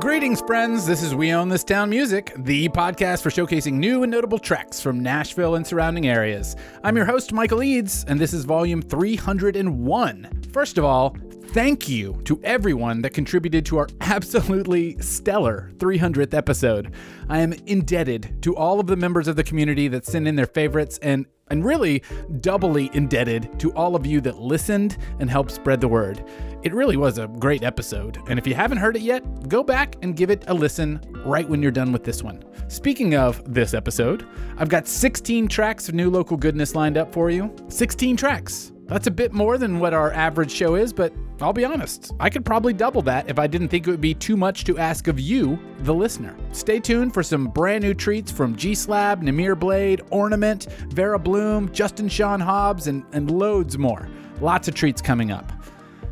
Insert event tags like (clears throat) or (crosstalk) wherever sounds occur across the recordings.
Greetings, friends. This is We Own This Town Music, the podcast for showcasing new and notable tracks from Nashville and surrounding areas. I'm your host, Michael Eads, and this is volume 301. First of all, thank you to everyone that contributed to our (laughs) absolutely stellar 300th episode. I am indebted to all of the members of the community that sent in their favorites and and really doubly indebted to all of you that listened and helped spread the word. It really was a great episode, and if you haven't heard it yet, go back and give it a listen right when you're done with this one. Speaking of this episode, I've got 16 tracks of new local goodness lined up for you. 16 tracks. That's a bit more than what our average show is, but I'll be honest, I could probably double that if I didn't think it would be too much to ask of you, the listener. Stay tuned for some brand new treats from G Slab, Namir Blade, Ornament, Vera Bloom, Justin Sean Hobbs, and, and loads more. Lots of treats coming up.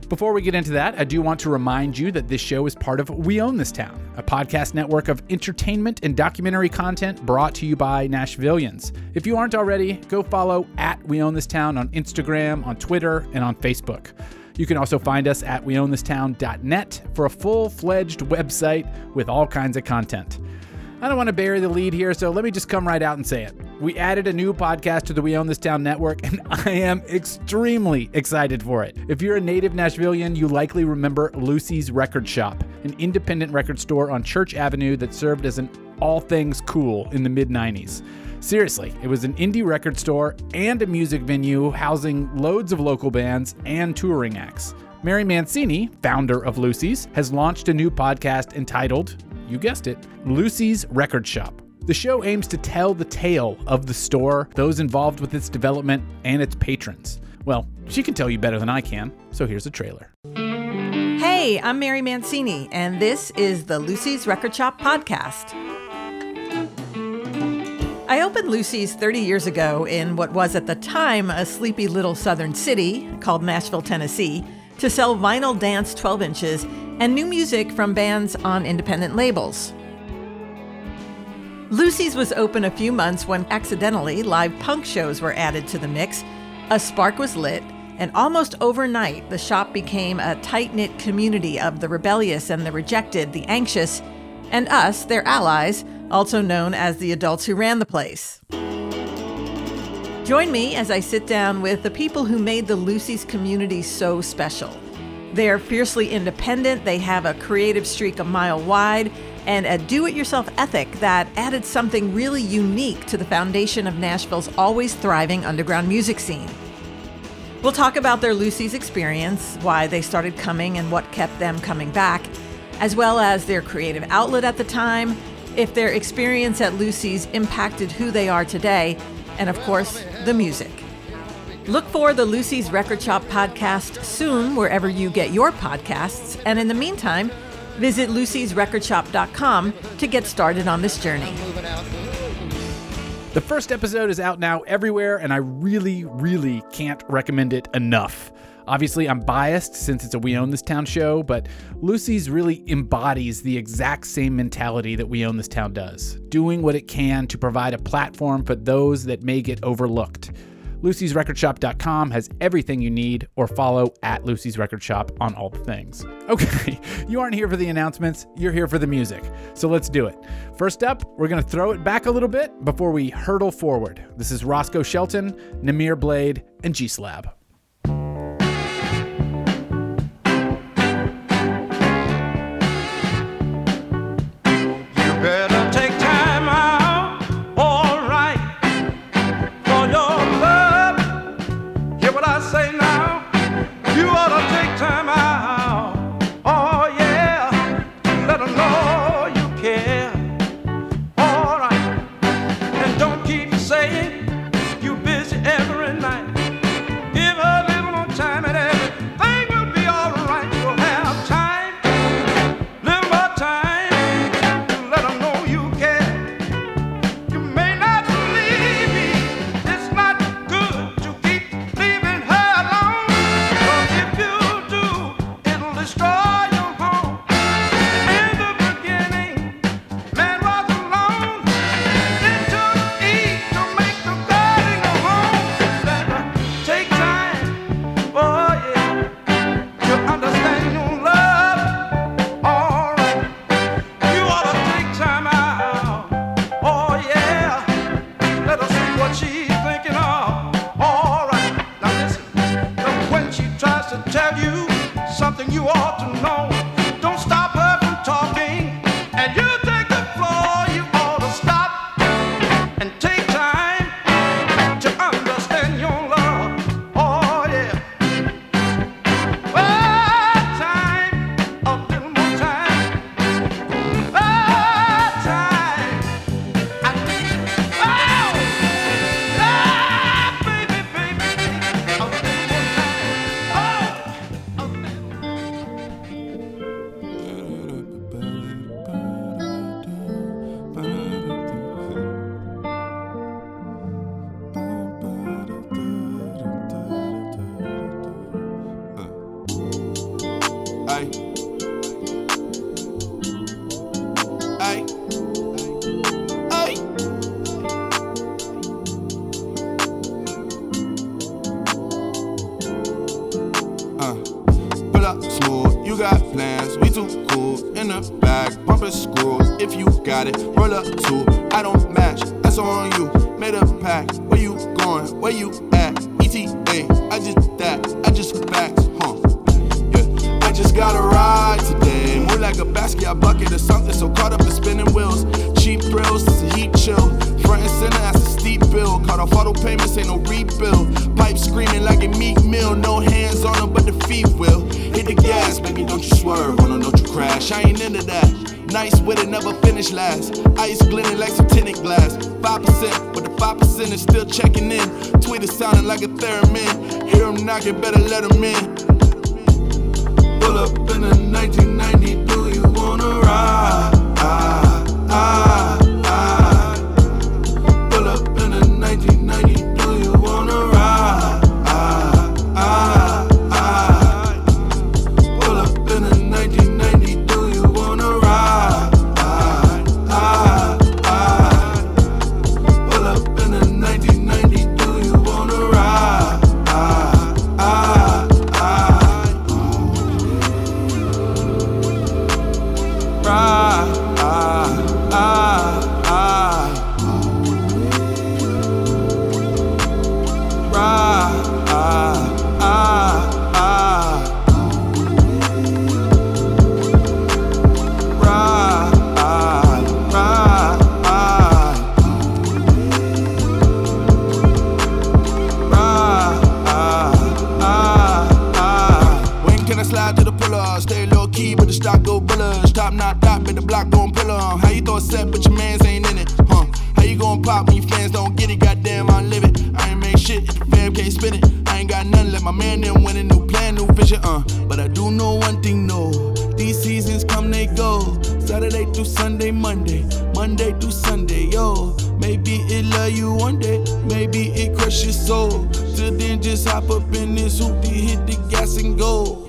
Before we get into that, I do want to remind you that this show is part of We Own This Town, a podcast network of entertainment and documentary content brought to you by Nashvillians. If you aren't already, go follow at We Own This Town on Instagram, on Twitter, and on Facebook. You can also find us at weownthistown.net for a full fledged website with all kinds of content. I don't want to bury the lead here, so let me just come right out and say it. We added a new podcast to the We Own This Town network, and (laughs) I am extremely excited for it. If you're a native Nashvillian, you likely remember Lucy's Record Shop, an independent record store on Church Avenue that served as an all things cool in the mid 90s. Seriously, it was an indie record store and a music venue housing loads of local bands and touring acts. Mary Mancini, founder of Lucy's, has launched a new podcast entitled, you guessed it, Lucy's Record Shop. The show aims to tell the tale of the store, those involved with its development, and its patrons. Well, she can tell you better than I can, so here's a trailer. Hey, I'm Mary Mancini, and this is the Lucy's Record Shop podcast. I opened Lucy's 30 years ago in what was at the time a sleepy little southern city called Nashville, Tennessee, to sell vinyl dance 12 inches and new music from bands on independent labels. Lucy's was open a few months when accidentally live punk shows were added to the mix. A spark was lit, and almost overnight, the shop became a tight knit community of the rebellious and the rejected, the anxious, and us, their allies, also known as the adults who ran the place. Join me as I sit down with the people who made the Lucy's community so special. They are fiercely independent, they have a creative streak a mile wide, and a do it yourself ethic that added something really unique to the foundation of Nashville's always thriving underground music scene. We'll talk about their Lucy's experience, why they started coming and what kept them coming back, as well as their creative outlet at the time, if their experience at Lucy's impacted who they are today, and of course, the music. Look for the Lucy's Record Shop podcast soon, wherever you get your podcasts. And in the meantime, Visit lucysrecordshop.com to get started on this journey. The first episode is out now everywhere, and I really, really can't recommend it enough. Obviously, I'm biased since it's a We Own This Town show, but Lucy's really embodies the exact same mentality that We Own This Town does, doing what it can to provide a platform for those that may get overlooked. Lucy'sRecordShop.com has everything you need, or follow at Lucy's Record Shop on all the things. (laughs) Okay, you aren't here for the announcements, you're here for the music. So let's do it. First up, we're going to throw it back a little bit before we hurtle forward. This is Roscoe Shelton, Namir Blade, and G Slab. up smooth. You got plans, we too cool. In the back, pump screws. If you got it, roll up too. I don't match, that's on you. Made a pack, where you going, where you at? ETA, I just that, I just facts, huh? Yeah. I just got a ride today. More like a basket, a bucket or something, so caught up in spinning wheels. Cheap thrills, it's a heat chill. Front and center, that's a steep bill. Caught off auto payments, ain't no rebuild. Pipe screaming like a meat meal. No hands on them, but the feet will. Hit the gas, baby, don't you swerve. Oh no, don't you crash. I ain't into that. Nice with it, never finish last. Ice glinting like some tinted glass. 5%, but the 5% is still checking in. Tweeter sounding like a theremin. Hear him knocking, better let him in. Pull up in a 1990, do you wanna ride? Do know one thing, no. These seasons come, they go. Saturday through Sunday, Monday, Monday through Sunday, yo. Maybe it love you one day, maybe it crush your soul. Till then, just hop up in this hoopty, hit the gas and go.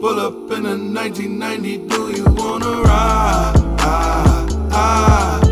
Pull up in a 1990, do you wanna ride? Ah, ah.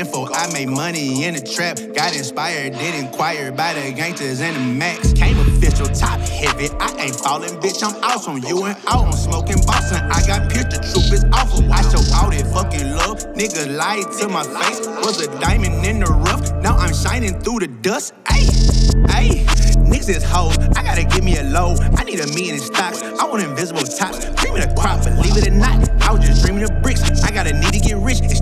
Info. I made money in the trap. Got inspired, did inquire by the gangsters and the max. Came official, top heavy. I ain't falling, bitch. I'm out on you and out. I'm smoking Boston. I got pierced, the truth is awful. I show all that fucking love. Nigga lied to my face. Was a diamond in the rough. Now I'm shining through the dust. Ayy, ayy. Niggas is hoes. I gotta give me a low. I need a million in stocks. I want invisible tops. Dreaming of crop, believe it or not. I was just dreaming of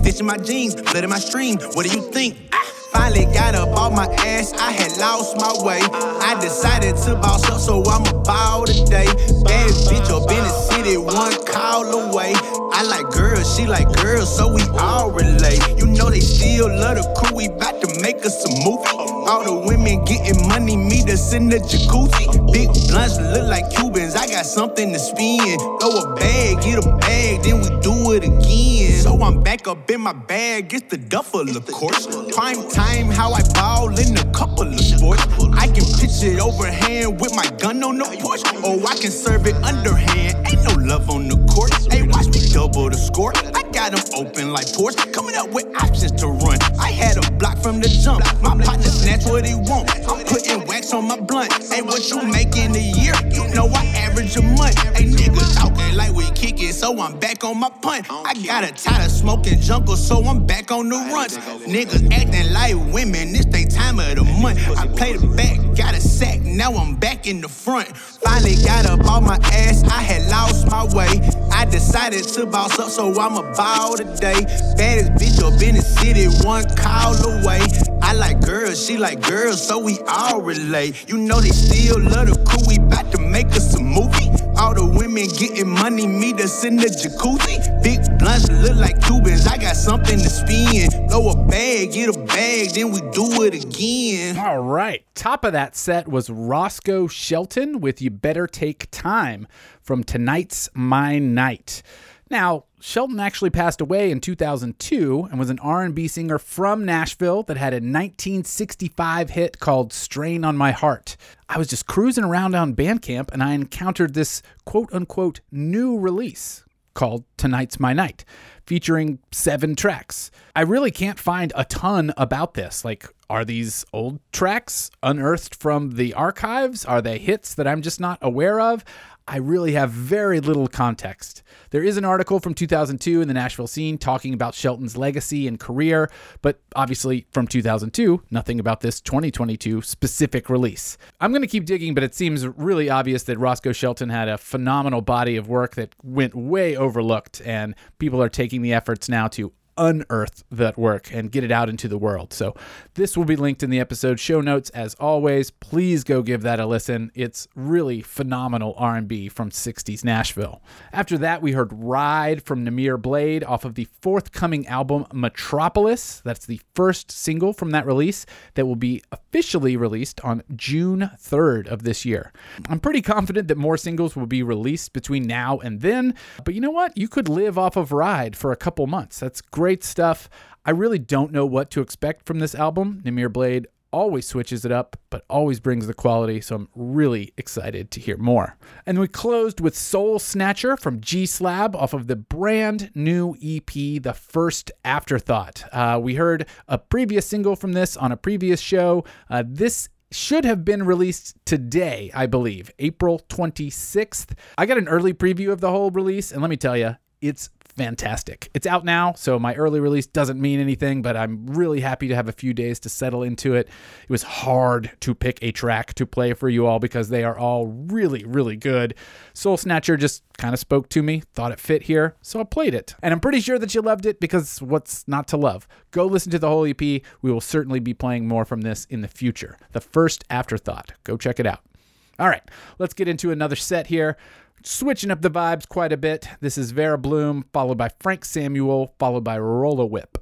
Extension my jeans, blood in my stream. What do you think? Ah. Finally got up off my ass, I had lost my way. I decided to boss up, so I'ma ball today. Bad bitch up in the city, one call away. I like girls, she like girls, so we all relate. You know they still love the crew, we bout to make us a movie. All the women getting money, meet us in the jacuzzi. Big blunts look like Cubans, I got something to spin. Throw a bag, get a bag, then we do it again. So I'm back up in my bag, it's the duffel, of course. Prime time, how I ball in a couple of sports. I can pitch it overhand with my gun on the porch, or I can serve it underhand. Ain't no love on the court. Hey, watch me double the score. I got them open like ports, coming up with options to run. I had a block from the jump. My partner snatch what he want. I'm putting wax on my blunt. Hey, what you make in a year? You know I average a month. Kick it, so I'm back on my punt. I got a tired of smoking jungle, so I'm back on the runs. Niggas acting like women, it's they time of the month. I played the back, got a sack, now I'm back in the front. Finally got up off my ass, I had lost my way. I decided to boss up, so I'ma ball today. Baddest bitch up in the city, one call away. I like girls, she like girls, so we all relate. You know they still love the crew, we bout to make us a movie. All the women getting money, meet us in the jacuzzi. Big blunts look like Cubans, I got something to spin. Throw a bag, get a bag, then we do it again. All right. Top of that set was Roscoe Shelton with You Better Take Time from tonight's My Night. Now, Shelton actually passed away in 2002 and was an R&B singer from Nashville that had a 1965 hit called Strain on My Heart. I was just cruising around on Bandcamp and I encountered this quote unquote new release called Tonight's My Night, featuring seven tracks. I really can't find a ton about this. Like, are these old tracks unearthed from the archives? Are they hits that I'm just not aware of? I really have very little context. There is an article from 2002 in the Nashville scene talking about Shelton's legacy and career, but obviously from 2002, nothing about this 2022 specific release. I'm going to keep digging, but it seems really obvious that Roscoe Shelton had a phenomenal body of work that went way overlooked, and people are taking the efforts now to unearth that work and get it out into the world. So this will be linked in the episode show notes as always. Please go give that a listen. It's really phenomenal R&B from 60s Nashville. After that, we heard Ride from Namir Blade off of the forthcoming album Metropolis. That's the first single from that release that will be officially released on June 3rd of this year. I'm pretty confident that more singles will be released between now and then, but you know what? You could live off of Ride for a couple months. That's great stuff. I really don't know what to expect from this album. Namir Blade always switches it up, but always brings the quality, so I'm really excited to hear more. And we closed with Soul Snatcher from G Slab off of the brand new EP, The First Afterthought. Uh, we heard a previous single from this on a previous show. Uh, this should have been released today, I believe, April 26th. I got an early preview of the whole release, and let me tell you, it's fantastic. It's out now, so my early release doesn't mean anything, but I'm really happy to have a few days to settle into it. It was hard to pick a track to play for you all because they are all really, really good. Soul Snatcher just kind of spoke to me, thought it fit here, so I played it. And I'm pretty sure that you loved it because what's not to love? Go listen to the whole EP. We will certainly be playing more from this in the future. The first afterthought. Go check it out. All right, let's get into another set here. Switching up the vibes quite a bit. This is Vera Bloom, followed by Frank Samuel, followed by Rolo Whip.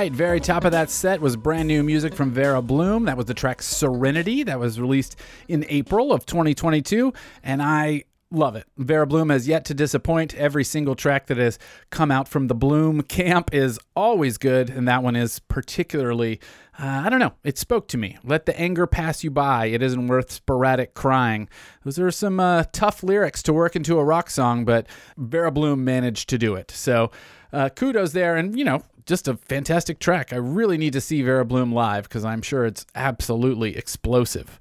Right, very top of that set was brand new music from Vera Bloom. That was the track Serenity that was released in April of 2022, and I love it. Vera Bloom has yet to disappoint. Every single track that has come out from the Bloom camp is always good, and that one is particularly. Uh, I don't know. It spoke to me. Let the anger pass you by. It isn't worth sporadic crying. Those are some uh, tough lyrics to work into a rock song, but Vera Bloom managed to do it. So uh, kudos there. And, you know, just a fantastic track. I really need to see Vera Bloom live because I'm sure it's absolutely explosive.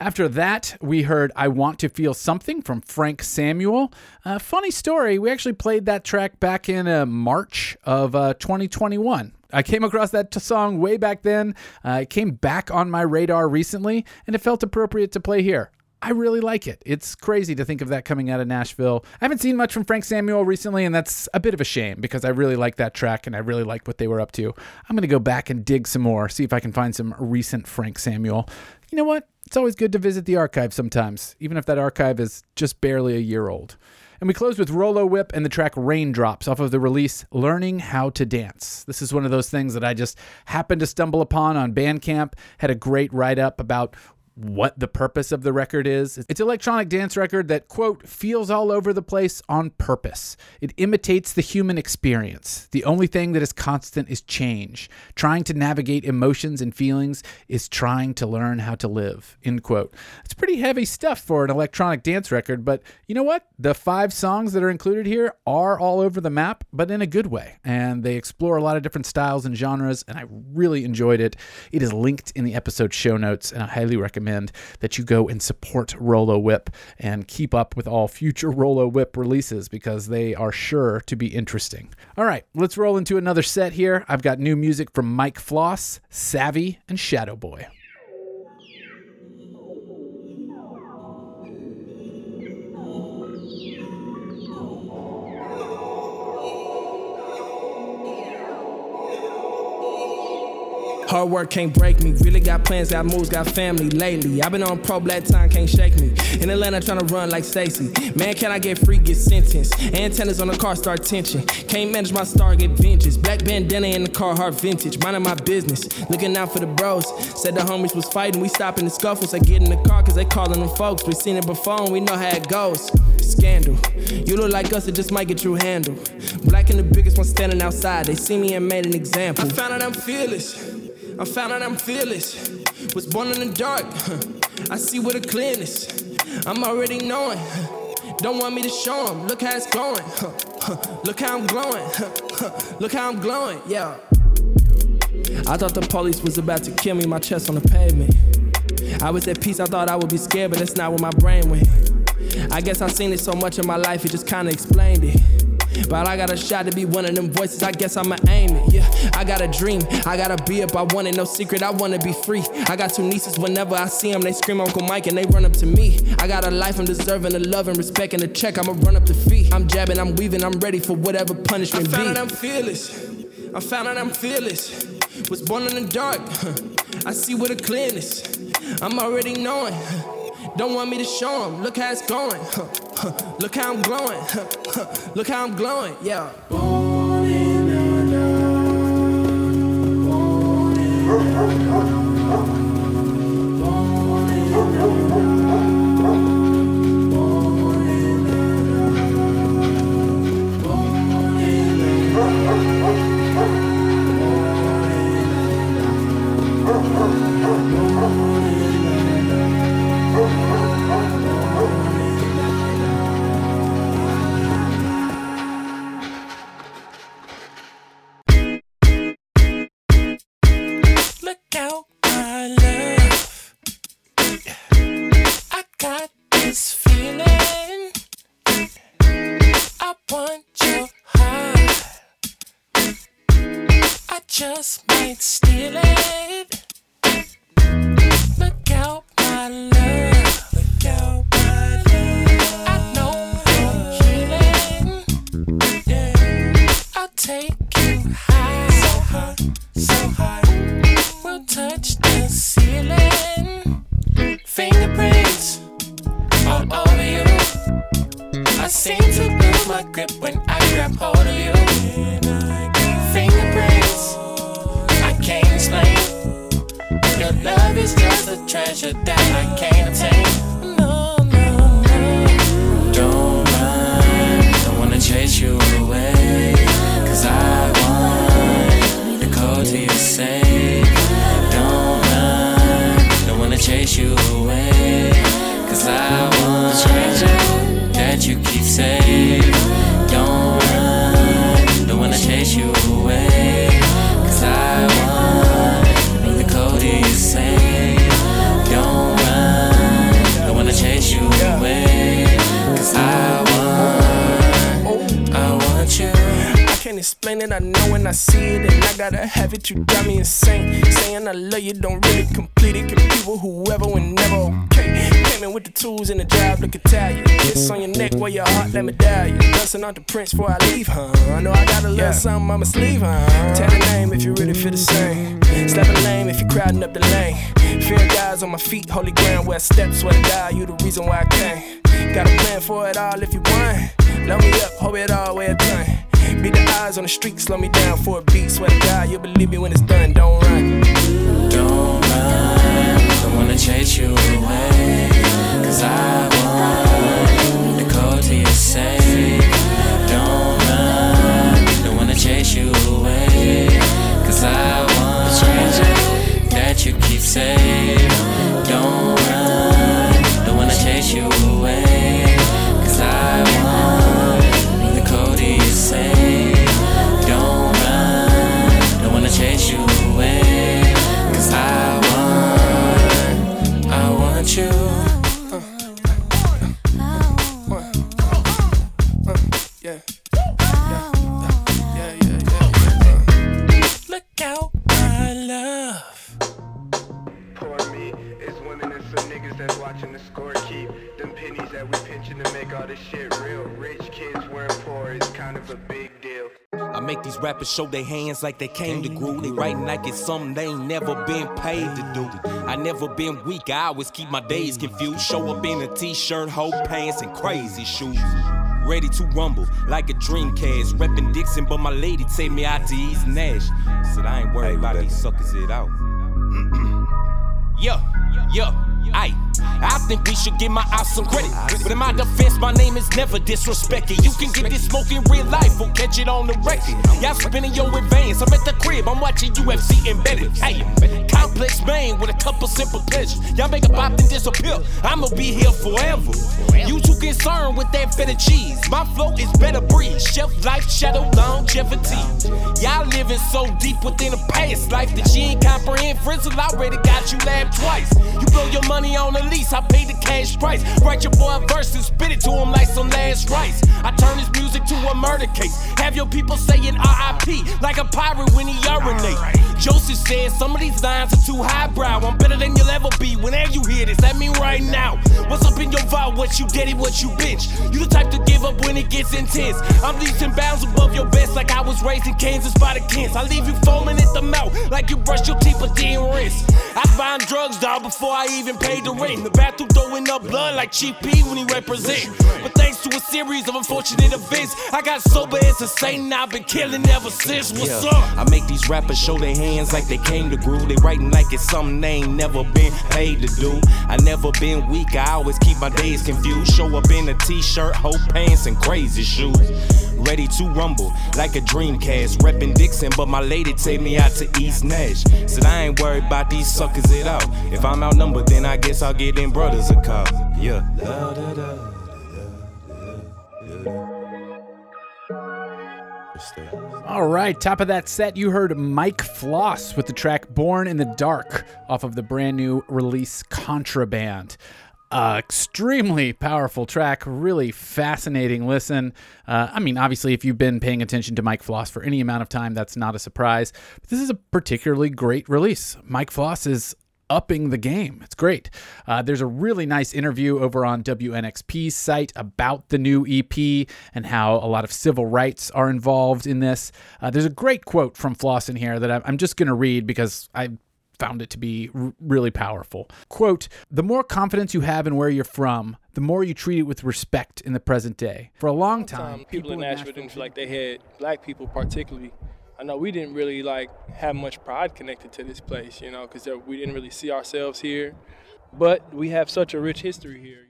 After that, we heard I Want to Feel Something from Frank Samuel. Uh, funny story, we actually played that track back in uh, March of uh, 2021. I came across that t- song way back then. Uh, it came back on my radar recently, and it felt appropriate to play here. I really like it. It's crazy to think of that coming out of Nashville. I haven't seen much from Frank Samuel recently, and that's a bit of a shame because I really like that track and I really like what they were up to. I'm going to go back and dig some more, see if I can find some recent Frank Samuel. You know what? It's always good to visit the archive sometimes, even if that archive is just barely a year old. And we close with Rolo Whip and the track Raindrops off of the release Learning How to Dance. This is one of those things that I just happened to stumble upon on Bandcamp. Had a great write up about what the purpose of the record is. It's an electronic dance record that, quote, feels all over the place on purpose. It imitates the human experience. The only thing that is constant is change. Trying to navigate emotions and feelings is trying to learn how to live, end quote. It's pretty heavy stuff for an electronic dance record, but you know what? The five songs that are included here are all over the map, but in a good way. And they explore a lot of different styles and genres, and I really enjoyed it. It is linked in the episode show notes, and I highly recommend that you go and support Rolo Whip and keep up with all future (laughs) Rolo Whip releases because they are sure to be interesting. All right, let's roll into another set here. I've got new music from Mike Floss, Savvy, and Shadow Boy. Hard work can't break me. Really got plans, got moves, got family lately. I've been on pro black time, can't shake me. In Atlanta, tryna run like Stacy. Man, can I get free, get sentenced? Antennas on the car, start tension. Can't manage my star, get vengeance. Black bandana in the car, hard vintage. Minding my business, looking out for the bros. Said the homies was fighting, we stopping the scuffles. I get in the car, cause they calling them folks. We seen it before and we know how it goes. Scandal. You look like us, it just might get you handled. Black and the biggest one standing outside. They see me and made an example. I found out I'm fearless. I found out I'm fearless. Was born in the dark. I see with a clearness. I'm already knowing. Don't want me to show 'em. Look how it's going. Look how I'm glowing. Look how I'm glowing. Yeah. I thought the police was about to kill me. My chest on the pavement. I was at peace. I thought I would be scared, but that's not where my brain went. I guess I've seen it so much in my life, it just kinda explained it. But I got a shot to be one of them voices, I guess I'ma aim it. Yeah, I got a dream, I gotta be up, I want it, no secret, I wanna be free. I got two nieces, whenever I see them, they scream Uncle Mike and they run up to me. I got a life, I'm deserving of love and respect and a check, I'ma run up the fee. I'm jabbing, I'm weaving, I'm ready for whatever punishment I found be. out I'm fearless, I found out I'm fearless. Was born in the dark, (laughs) I see with a clearness. I'm already knowing. (laughs) Don't want me to show 'em. Look how it's going. (laughs) Look how I'm glowing. (laughs) Look how I'm glowing. Yeah. Look just might steal Dancing the prince before I leave, huh? I know I got a little something on my sleeve, huh? Tell the name if you really feel the same. Slap a name if you're crowding up the lane. Fear guys on my feet, holy ground where I step, swear to God, you the reason why I came. Got a plan for it all if you want. Love me up, hold it all where it's done. Be the eyes on the street, slow me down for a beat. Swear to God, you'll believe me when it's done. Don't run. Don't run, don't wanna chase you away. Cause I rappers show their hands like they came to groove. They writing like it's something they ain't never been paid to do. I never been weak, I always keep my days confused. Show up in a t-shirt, hoe pants, and crazy shoes. Ready to rumble like a dreamcast. Reppin' Dixon, but my lady take me out to East Nash. Said I ain't worried about these suckers it out. (clears throat) Yeah, yeah, aye. I think we should give my house some credit. But in my defense, my name is never disrespected. You can get this smoke in real life or catch it on the record. Y'all spinning your advance. I'm at the crib, I'm watching UFC embedded. Hey, complex man with a couple simple pleasures. Y'all make a pop and disappear. I'ma be here forever. You too concerned with that feta cheese. My flow is better breed. Shelf life, shadow longevity. Y'all living so deep within a past life that you ain't comprehend. Frizzle already got you laugh twice. You blow your money on a lease, I paid the cash price. Write your boy a verse and spit it to him like some last rites. I turn this music to a murder case. Have your people saying RIP like a pirate when he urinate. Joseph said some of these lines are too highbrow. I'm better than you'll ever be. Whenever you hear this, let me right now. What's up in your vibe? What you did, what you bitch. You the type to give up when it gets intense. I'm leaps and bounds above your best, like I was raised in Kansas by the Kents. I leave you foaming at the mouth, like you brushed your teeth but didn't rinse. I find drugs, dog, before I even paid the rent. The bathroom throwing up blood like Chief P when he represent. But thanks to a series of unfortunate events, I got sober as a saint. I've been killing ever since. What's up? I make these rappers show their hands like they came to groove. They writing like it's something they ain't never been paid to do. I never been weak, I always keep my days confused. Show up in a t-shirt, hoe pants, and crazy shoes. Ready to rumble like a dreamcast. Reppin' Dixon, but my lady take me out to East Nash. Said I ain't worried about these suckers it out. If I'm outnumbered, then I guess I'll get them brothers a call. Yeah. Da, da, da. All right, top of that set, you heard Mike Floss with the track Born in the Dark off of the brand new release Contraband. Uh, extremely powerful track, really fascinating listen. Uh, I mean, obviously, if you've been paying attention to Mike Floss for any amount of time, that's not a surprise. But this is a particularly great release. Mike Floss is upping the game. It's great. Uh, there's a really nice interview over on WNXP's site about the new EP and how a lot of civil rights are involved in this. Uh, there's a great quote from Floss in here that I'm, I'm just going to read because I found it to be r- really powerful. Quote, the more confidence you have in where you're from, the more you treat it with respect in the present day. For a long time, Um, people in Nashville didn't feel like they had black people, particularly I know we didn't really like have much pride connected to this place, you know, because we didn't really see ourselves here. But we have such a rich history here.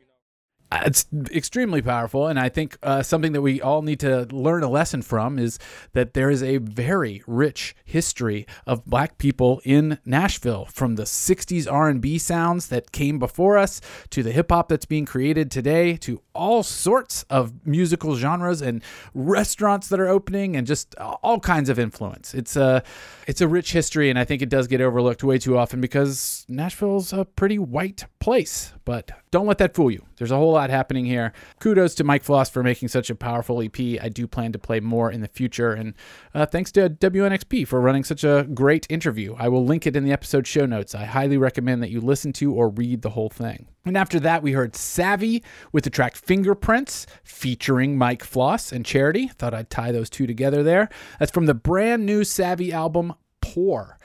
Uh, It's extremely powerful, and I think uh, something that we all need to learn a lesson from is that there is a very rich history of Black people in Nashville, from the '60s R&B sounds that came before us to the hip hop that's being created today, to all sorts of musical genres and restaurants that are opening, and just all kinds of influence. It's a it's a rich history, and I think it does get overlooked way too often because Nashville's a pretty white place. But don't let that fool you. There's a whole lot happening here. Kudos to Mike Floss for making such a powerful EP. I do plan to play more in the future, and uh, thanks to WNXP for running such a great interview. I will link it in the episode show notes. I highly recommend that you listen to or read the whole thing. And after that, we heard Savvy with the track Fingerprints featuring Mike Floss and Charity. Thought I'd tie those two together there. That's from the brand new Savvy album, Poor.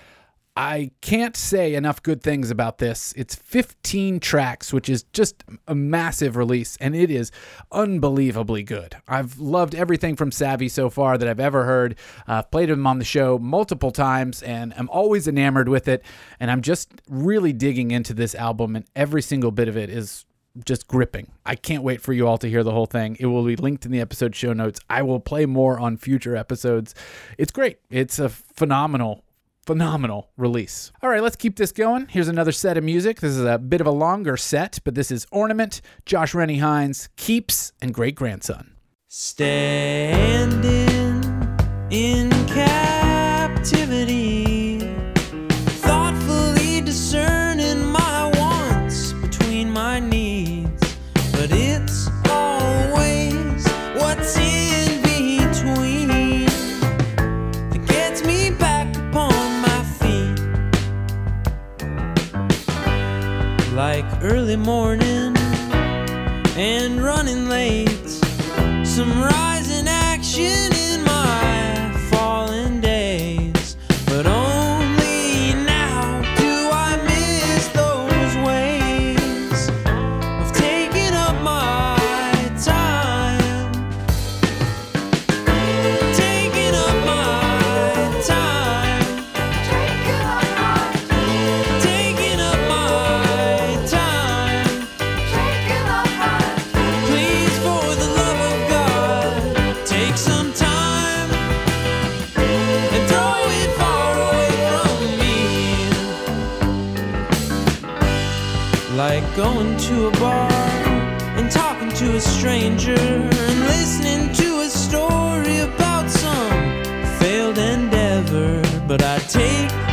I can't say enough good things about this. It's 15 tracks, which is just a massive release, and it is unbelievably good. I've loved everything from Savvy so far that I've ever heard. I've played him on the show multiple times, and I'm always enamored with it. And I'm just really digging into this album, and every single bit of it is just gripping. I can't wait for you all to hear the whole thing. It will be linked in the episode show notes. I will play more on future episodes. It's great. It's a phenomenal phenomenal release. All right, let's keep this going. Here's another set of music. This is a bit of a longer set, but this is Ornament, Josh Rennie Hynes, Keeps, and Great Grandson. Standing in captivity, early morning and running late. Some going to a bar and talking to a stranger and listening to a story about some failed endeavor. But I take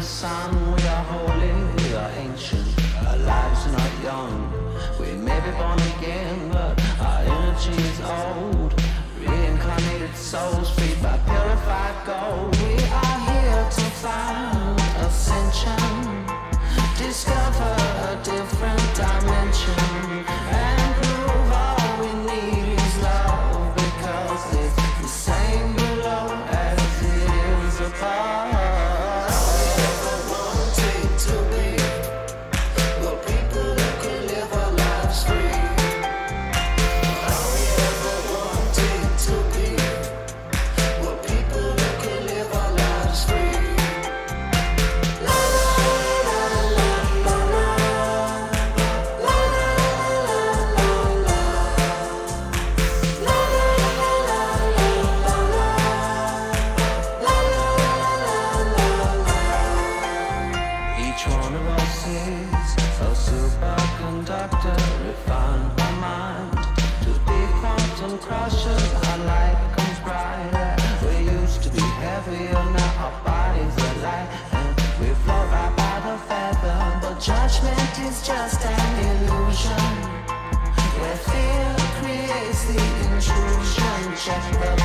sun. We are holy, we are ancient. Our lives are not young. We may be born again, but our energy is old. Reincarnated souls freed by purified gold. somewhere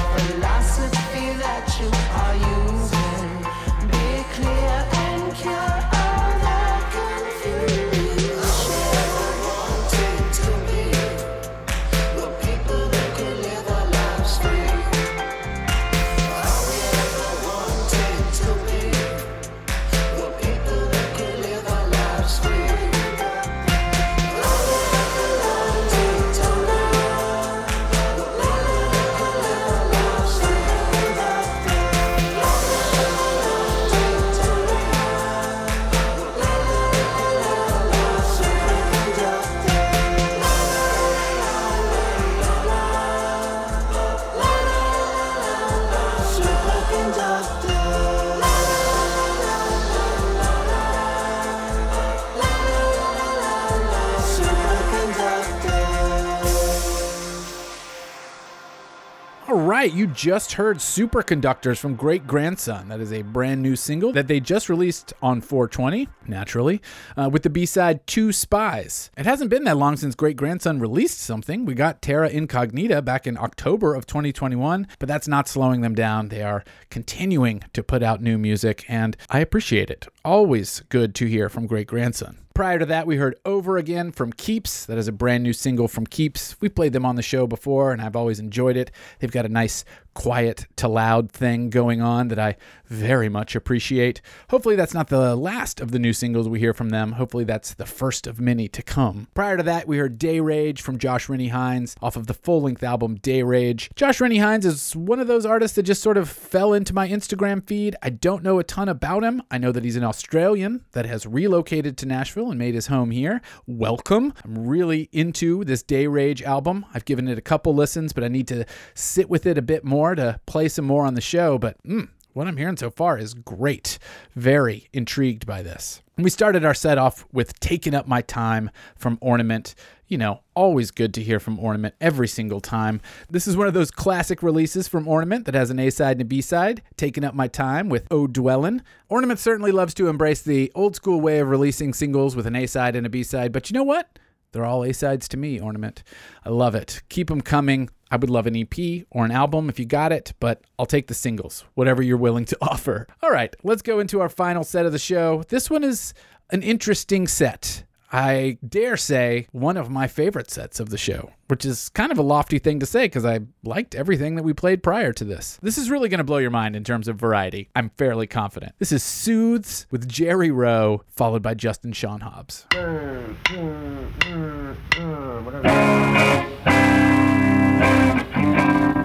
just heard Superconductors from Great Grandson. That is a brand new single that they just released on 420, naturally, uh, with the B side Two Spies. It hasn't been that long since Great Grandson released something. We got Terra Incognita back in October of 2021, but that's not slowing them down. They are continuing to put out new music, and I appreciate it. Always good to hear from Great Grandson. Prior to that, we heard Over Again from Keeps. That is a brand new single from Keeps. We played them on the show before, and I've always enjoyed it. They've got a nice quiet to loud thing going on that I very much appreciate. Hopefully, that's not the last of the new singles we hear from them. Hopefully, that's the first of many to come. Prior to that, we heard Day Rage from Josh Rennie Hynes off of the full length album Day Rage. Josh Rennie Hynes is one of those artists that just sort of fell into my Instagram feed. I don't know a ton about him. I know that he's an Australian that has relocated to Nashville and made his home here. Welcome. I'm really into this Day Rage album. I've given it a couple listens, but I need to sit with it a bit more to play some more on the show. But mm, what I'm hearing so far is great. Very intrigued by this. We started our set off with Taking Up My Time from Ornament. You know, always good to hear from Ornament every single time. This is one of those classic releases from Ornament that has an A side and a B side. Taking Up My Time with O Dwellin'. Ornament certainly loves to embrace the old school way of releasing singles with an A side and a B side, but you know what? They're all A sides to me, Ornament. I love it. Keep them coming. I would love an EP or an album if you got it, but I'll take the singles, whatever you're willing to (laughs) offer. All right, let's go into our final set of the show. This one is an interesting set. I dare say one of my favorite sets of the show, which is kind of a lofty thing to say because I liked everything that we played prior to this. This is really going to blow your mind in terms of variety. I'm fairly confident. This is Soothes with Jerry Rowe, followed by Justin Sean Hobbs. Mm, mm, mm, Two thank you.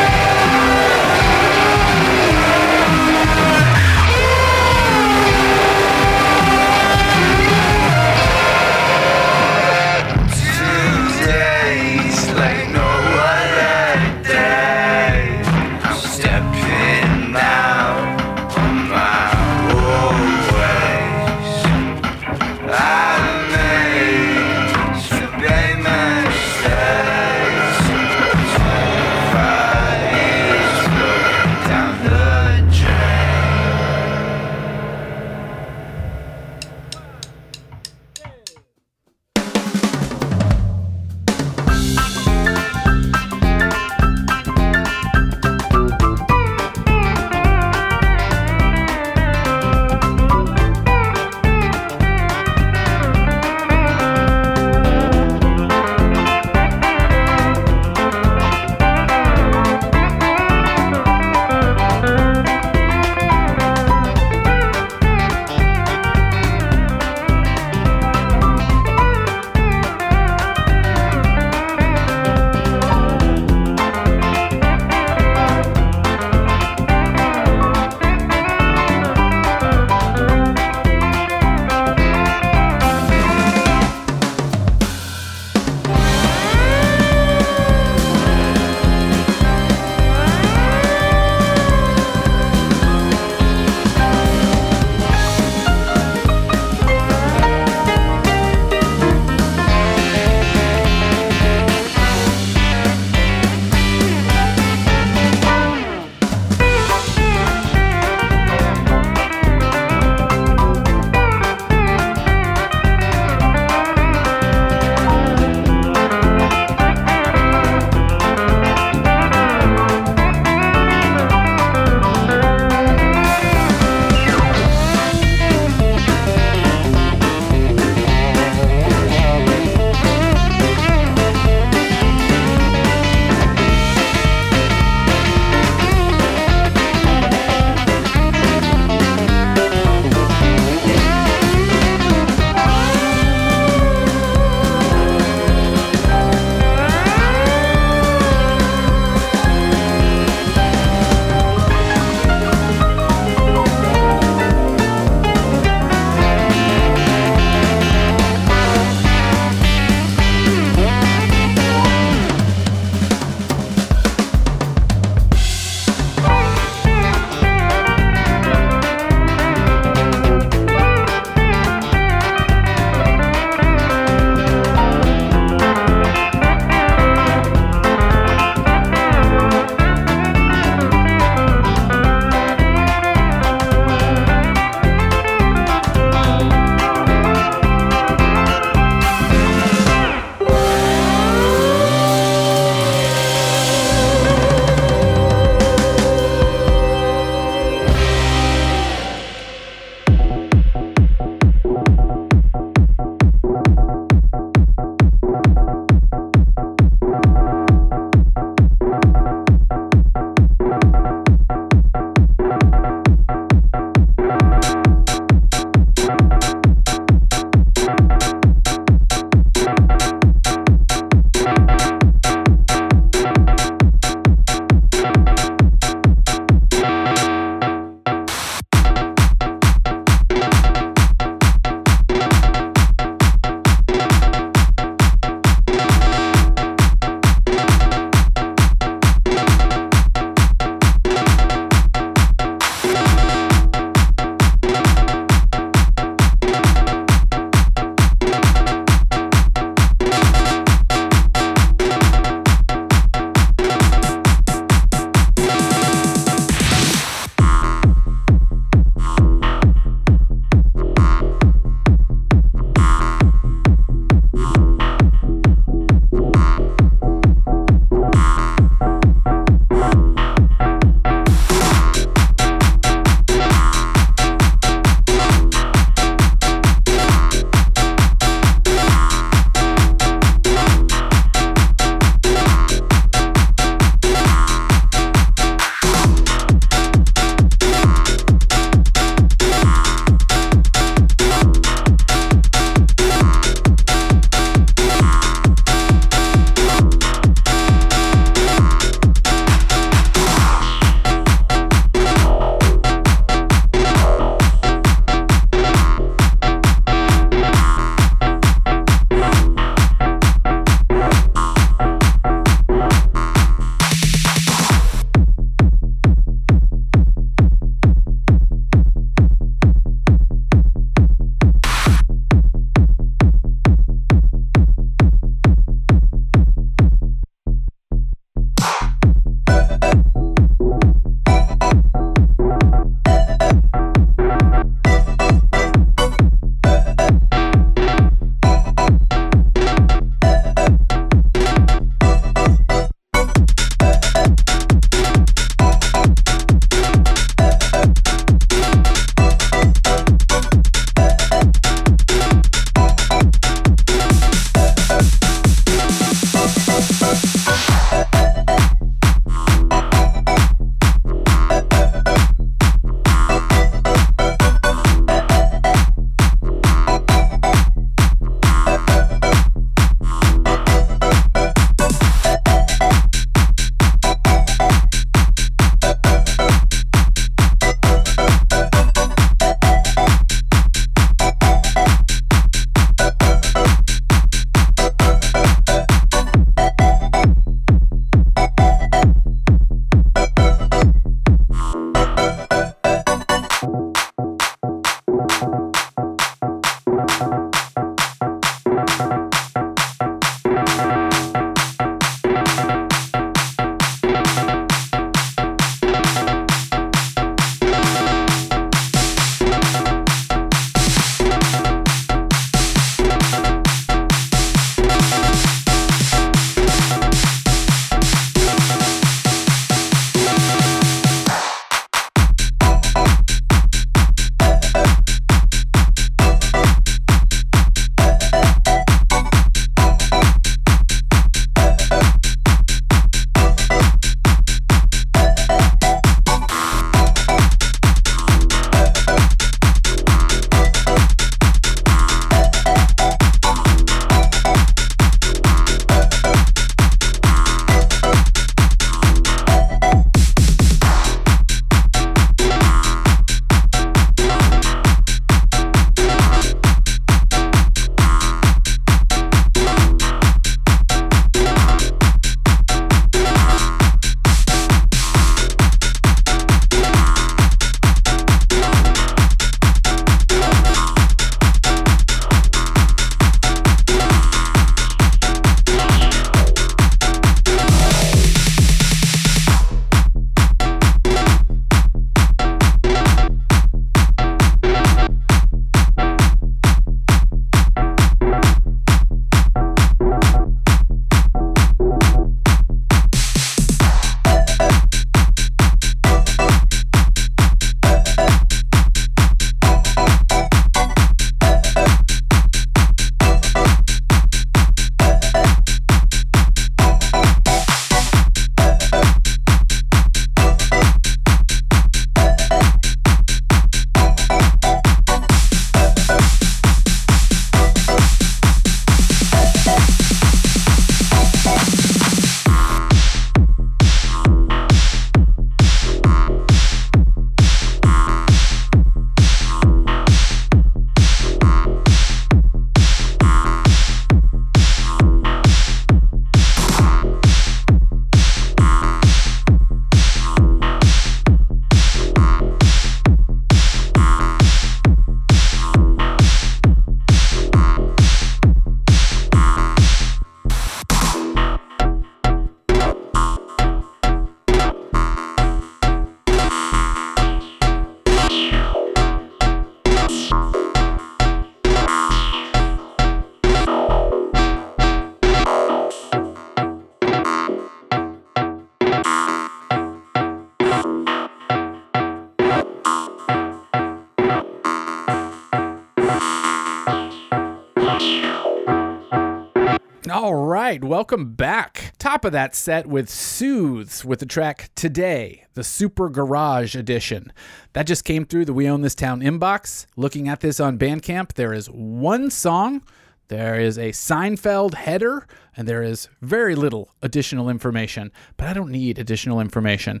Top of that set with Soothes with the track Today, the Super Garage Edition. That just came through the We Own This Town inbox. Looking at this on Bandcamp, there is one song, there is a Seinfeld header, and there is very little additional information. But I don't need additional information.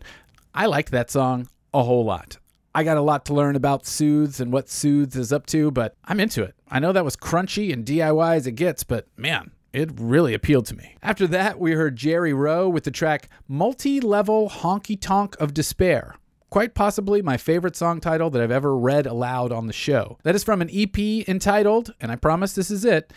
I liked that song a whole lot. I got a lot to learn about Soothes and what Soothes is up to, but I'm into it. I know that was crunchy and DIY as it gets, but man, it really appealed to me. After that, we heard Jerry Rowe with the track Multi Level Honky Tonk of Despair. Quite possibly my favorite song title that I've ever read aloud on the show. That is from an EP entitled, and I promise this is it,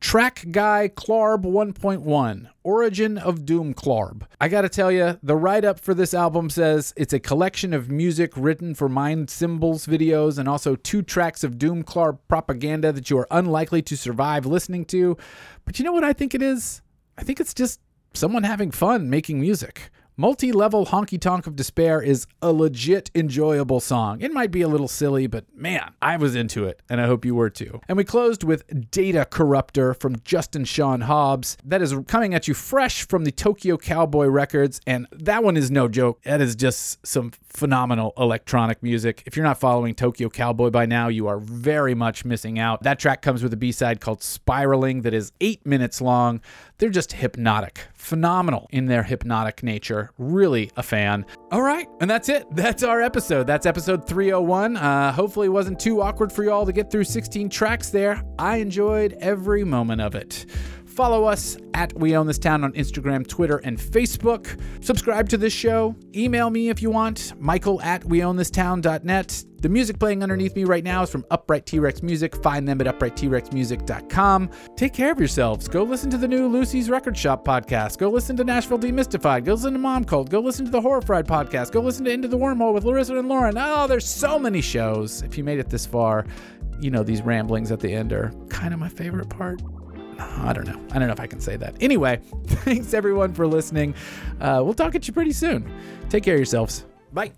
Track Guy Clarb 1.1 Origin of Doom Clarb. I gotta tell you, the write up for this album says it's a collection of music written for Mind Symbols videos and also two tracks of Doom Clarb propaganda that you are unlikely to survive listening to. But you know what I think it is? I think it's just someone having fun making music. Multi level Honky Tonk of Despair is a legit enjoyable song. It might be a little silly, but man, I was into it, and I hope you were too. And we closed with Data Corruptor from Justin Sean Hobbs. That is coming at you fresh from the Tokyo Cowboy Records, and that one is no joke. That is just some phenomenal electronic music. If you're not following Tokyo Cowboy by now, you are very much missing out. That track comes with a B side called Spiraling that is eight minutes long. They're just hypnotic, phenomenal in their hypnotic nature. Really a fan. All right, and that's it. That's our episode. That's episode 301. Uh, hopefully, it wasn't too awkward for you all to get through 16 tracks there. I enjoyed every moment of it. Follow us at We Own This Town on Instagram, Twitter, and Facebook. Subscribe to this show. Email me if you want, michael at weownthistown.net. The music playing underneath me right now is from Upright T Rex Music. Find them at uprighttRexmusic.com. Take care of yourselves. Go listen to the new Lucy's Record Shop podcast. Go listen to Nashville Demystified. Go listen to Mom Cult. Go listen to the Horror Fried podcast. Go listen to Into the Wormhole with Larissa and Lauren. Oh, there's so many shows. If you made it this far, you know these ramblings at the end are kind of my favorite part. I don't know. I don't know if I can say that. Anyway, (laughs) thanks everyone for listening. Uh, we'll talk at you pretty soon. Take care of yourselves. Bye.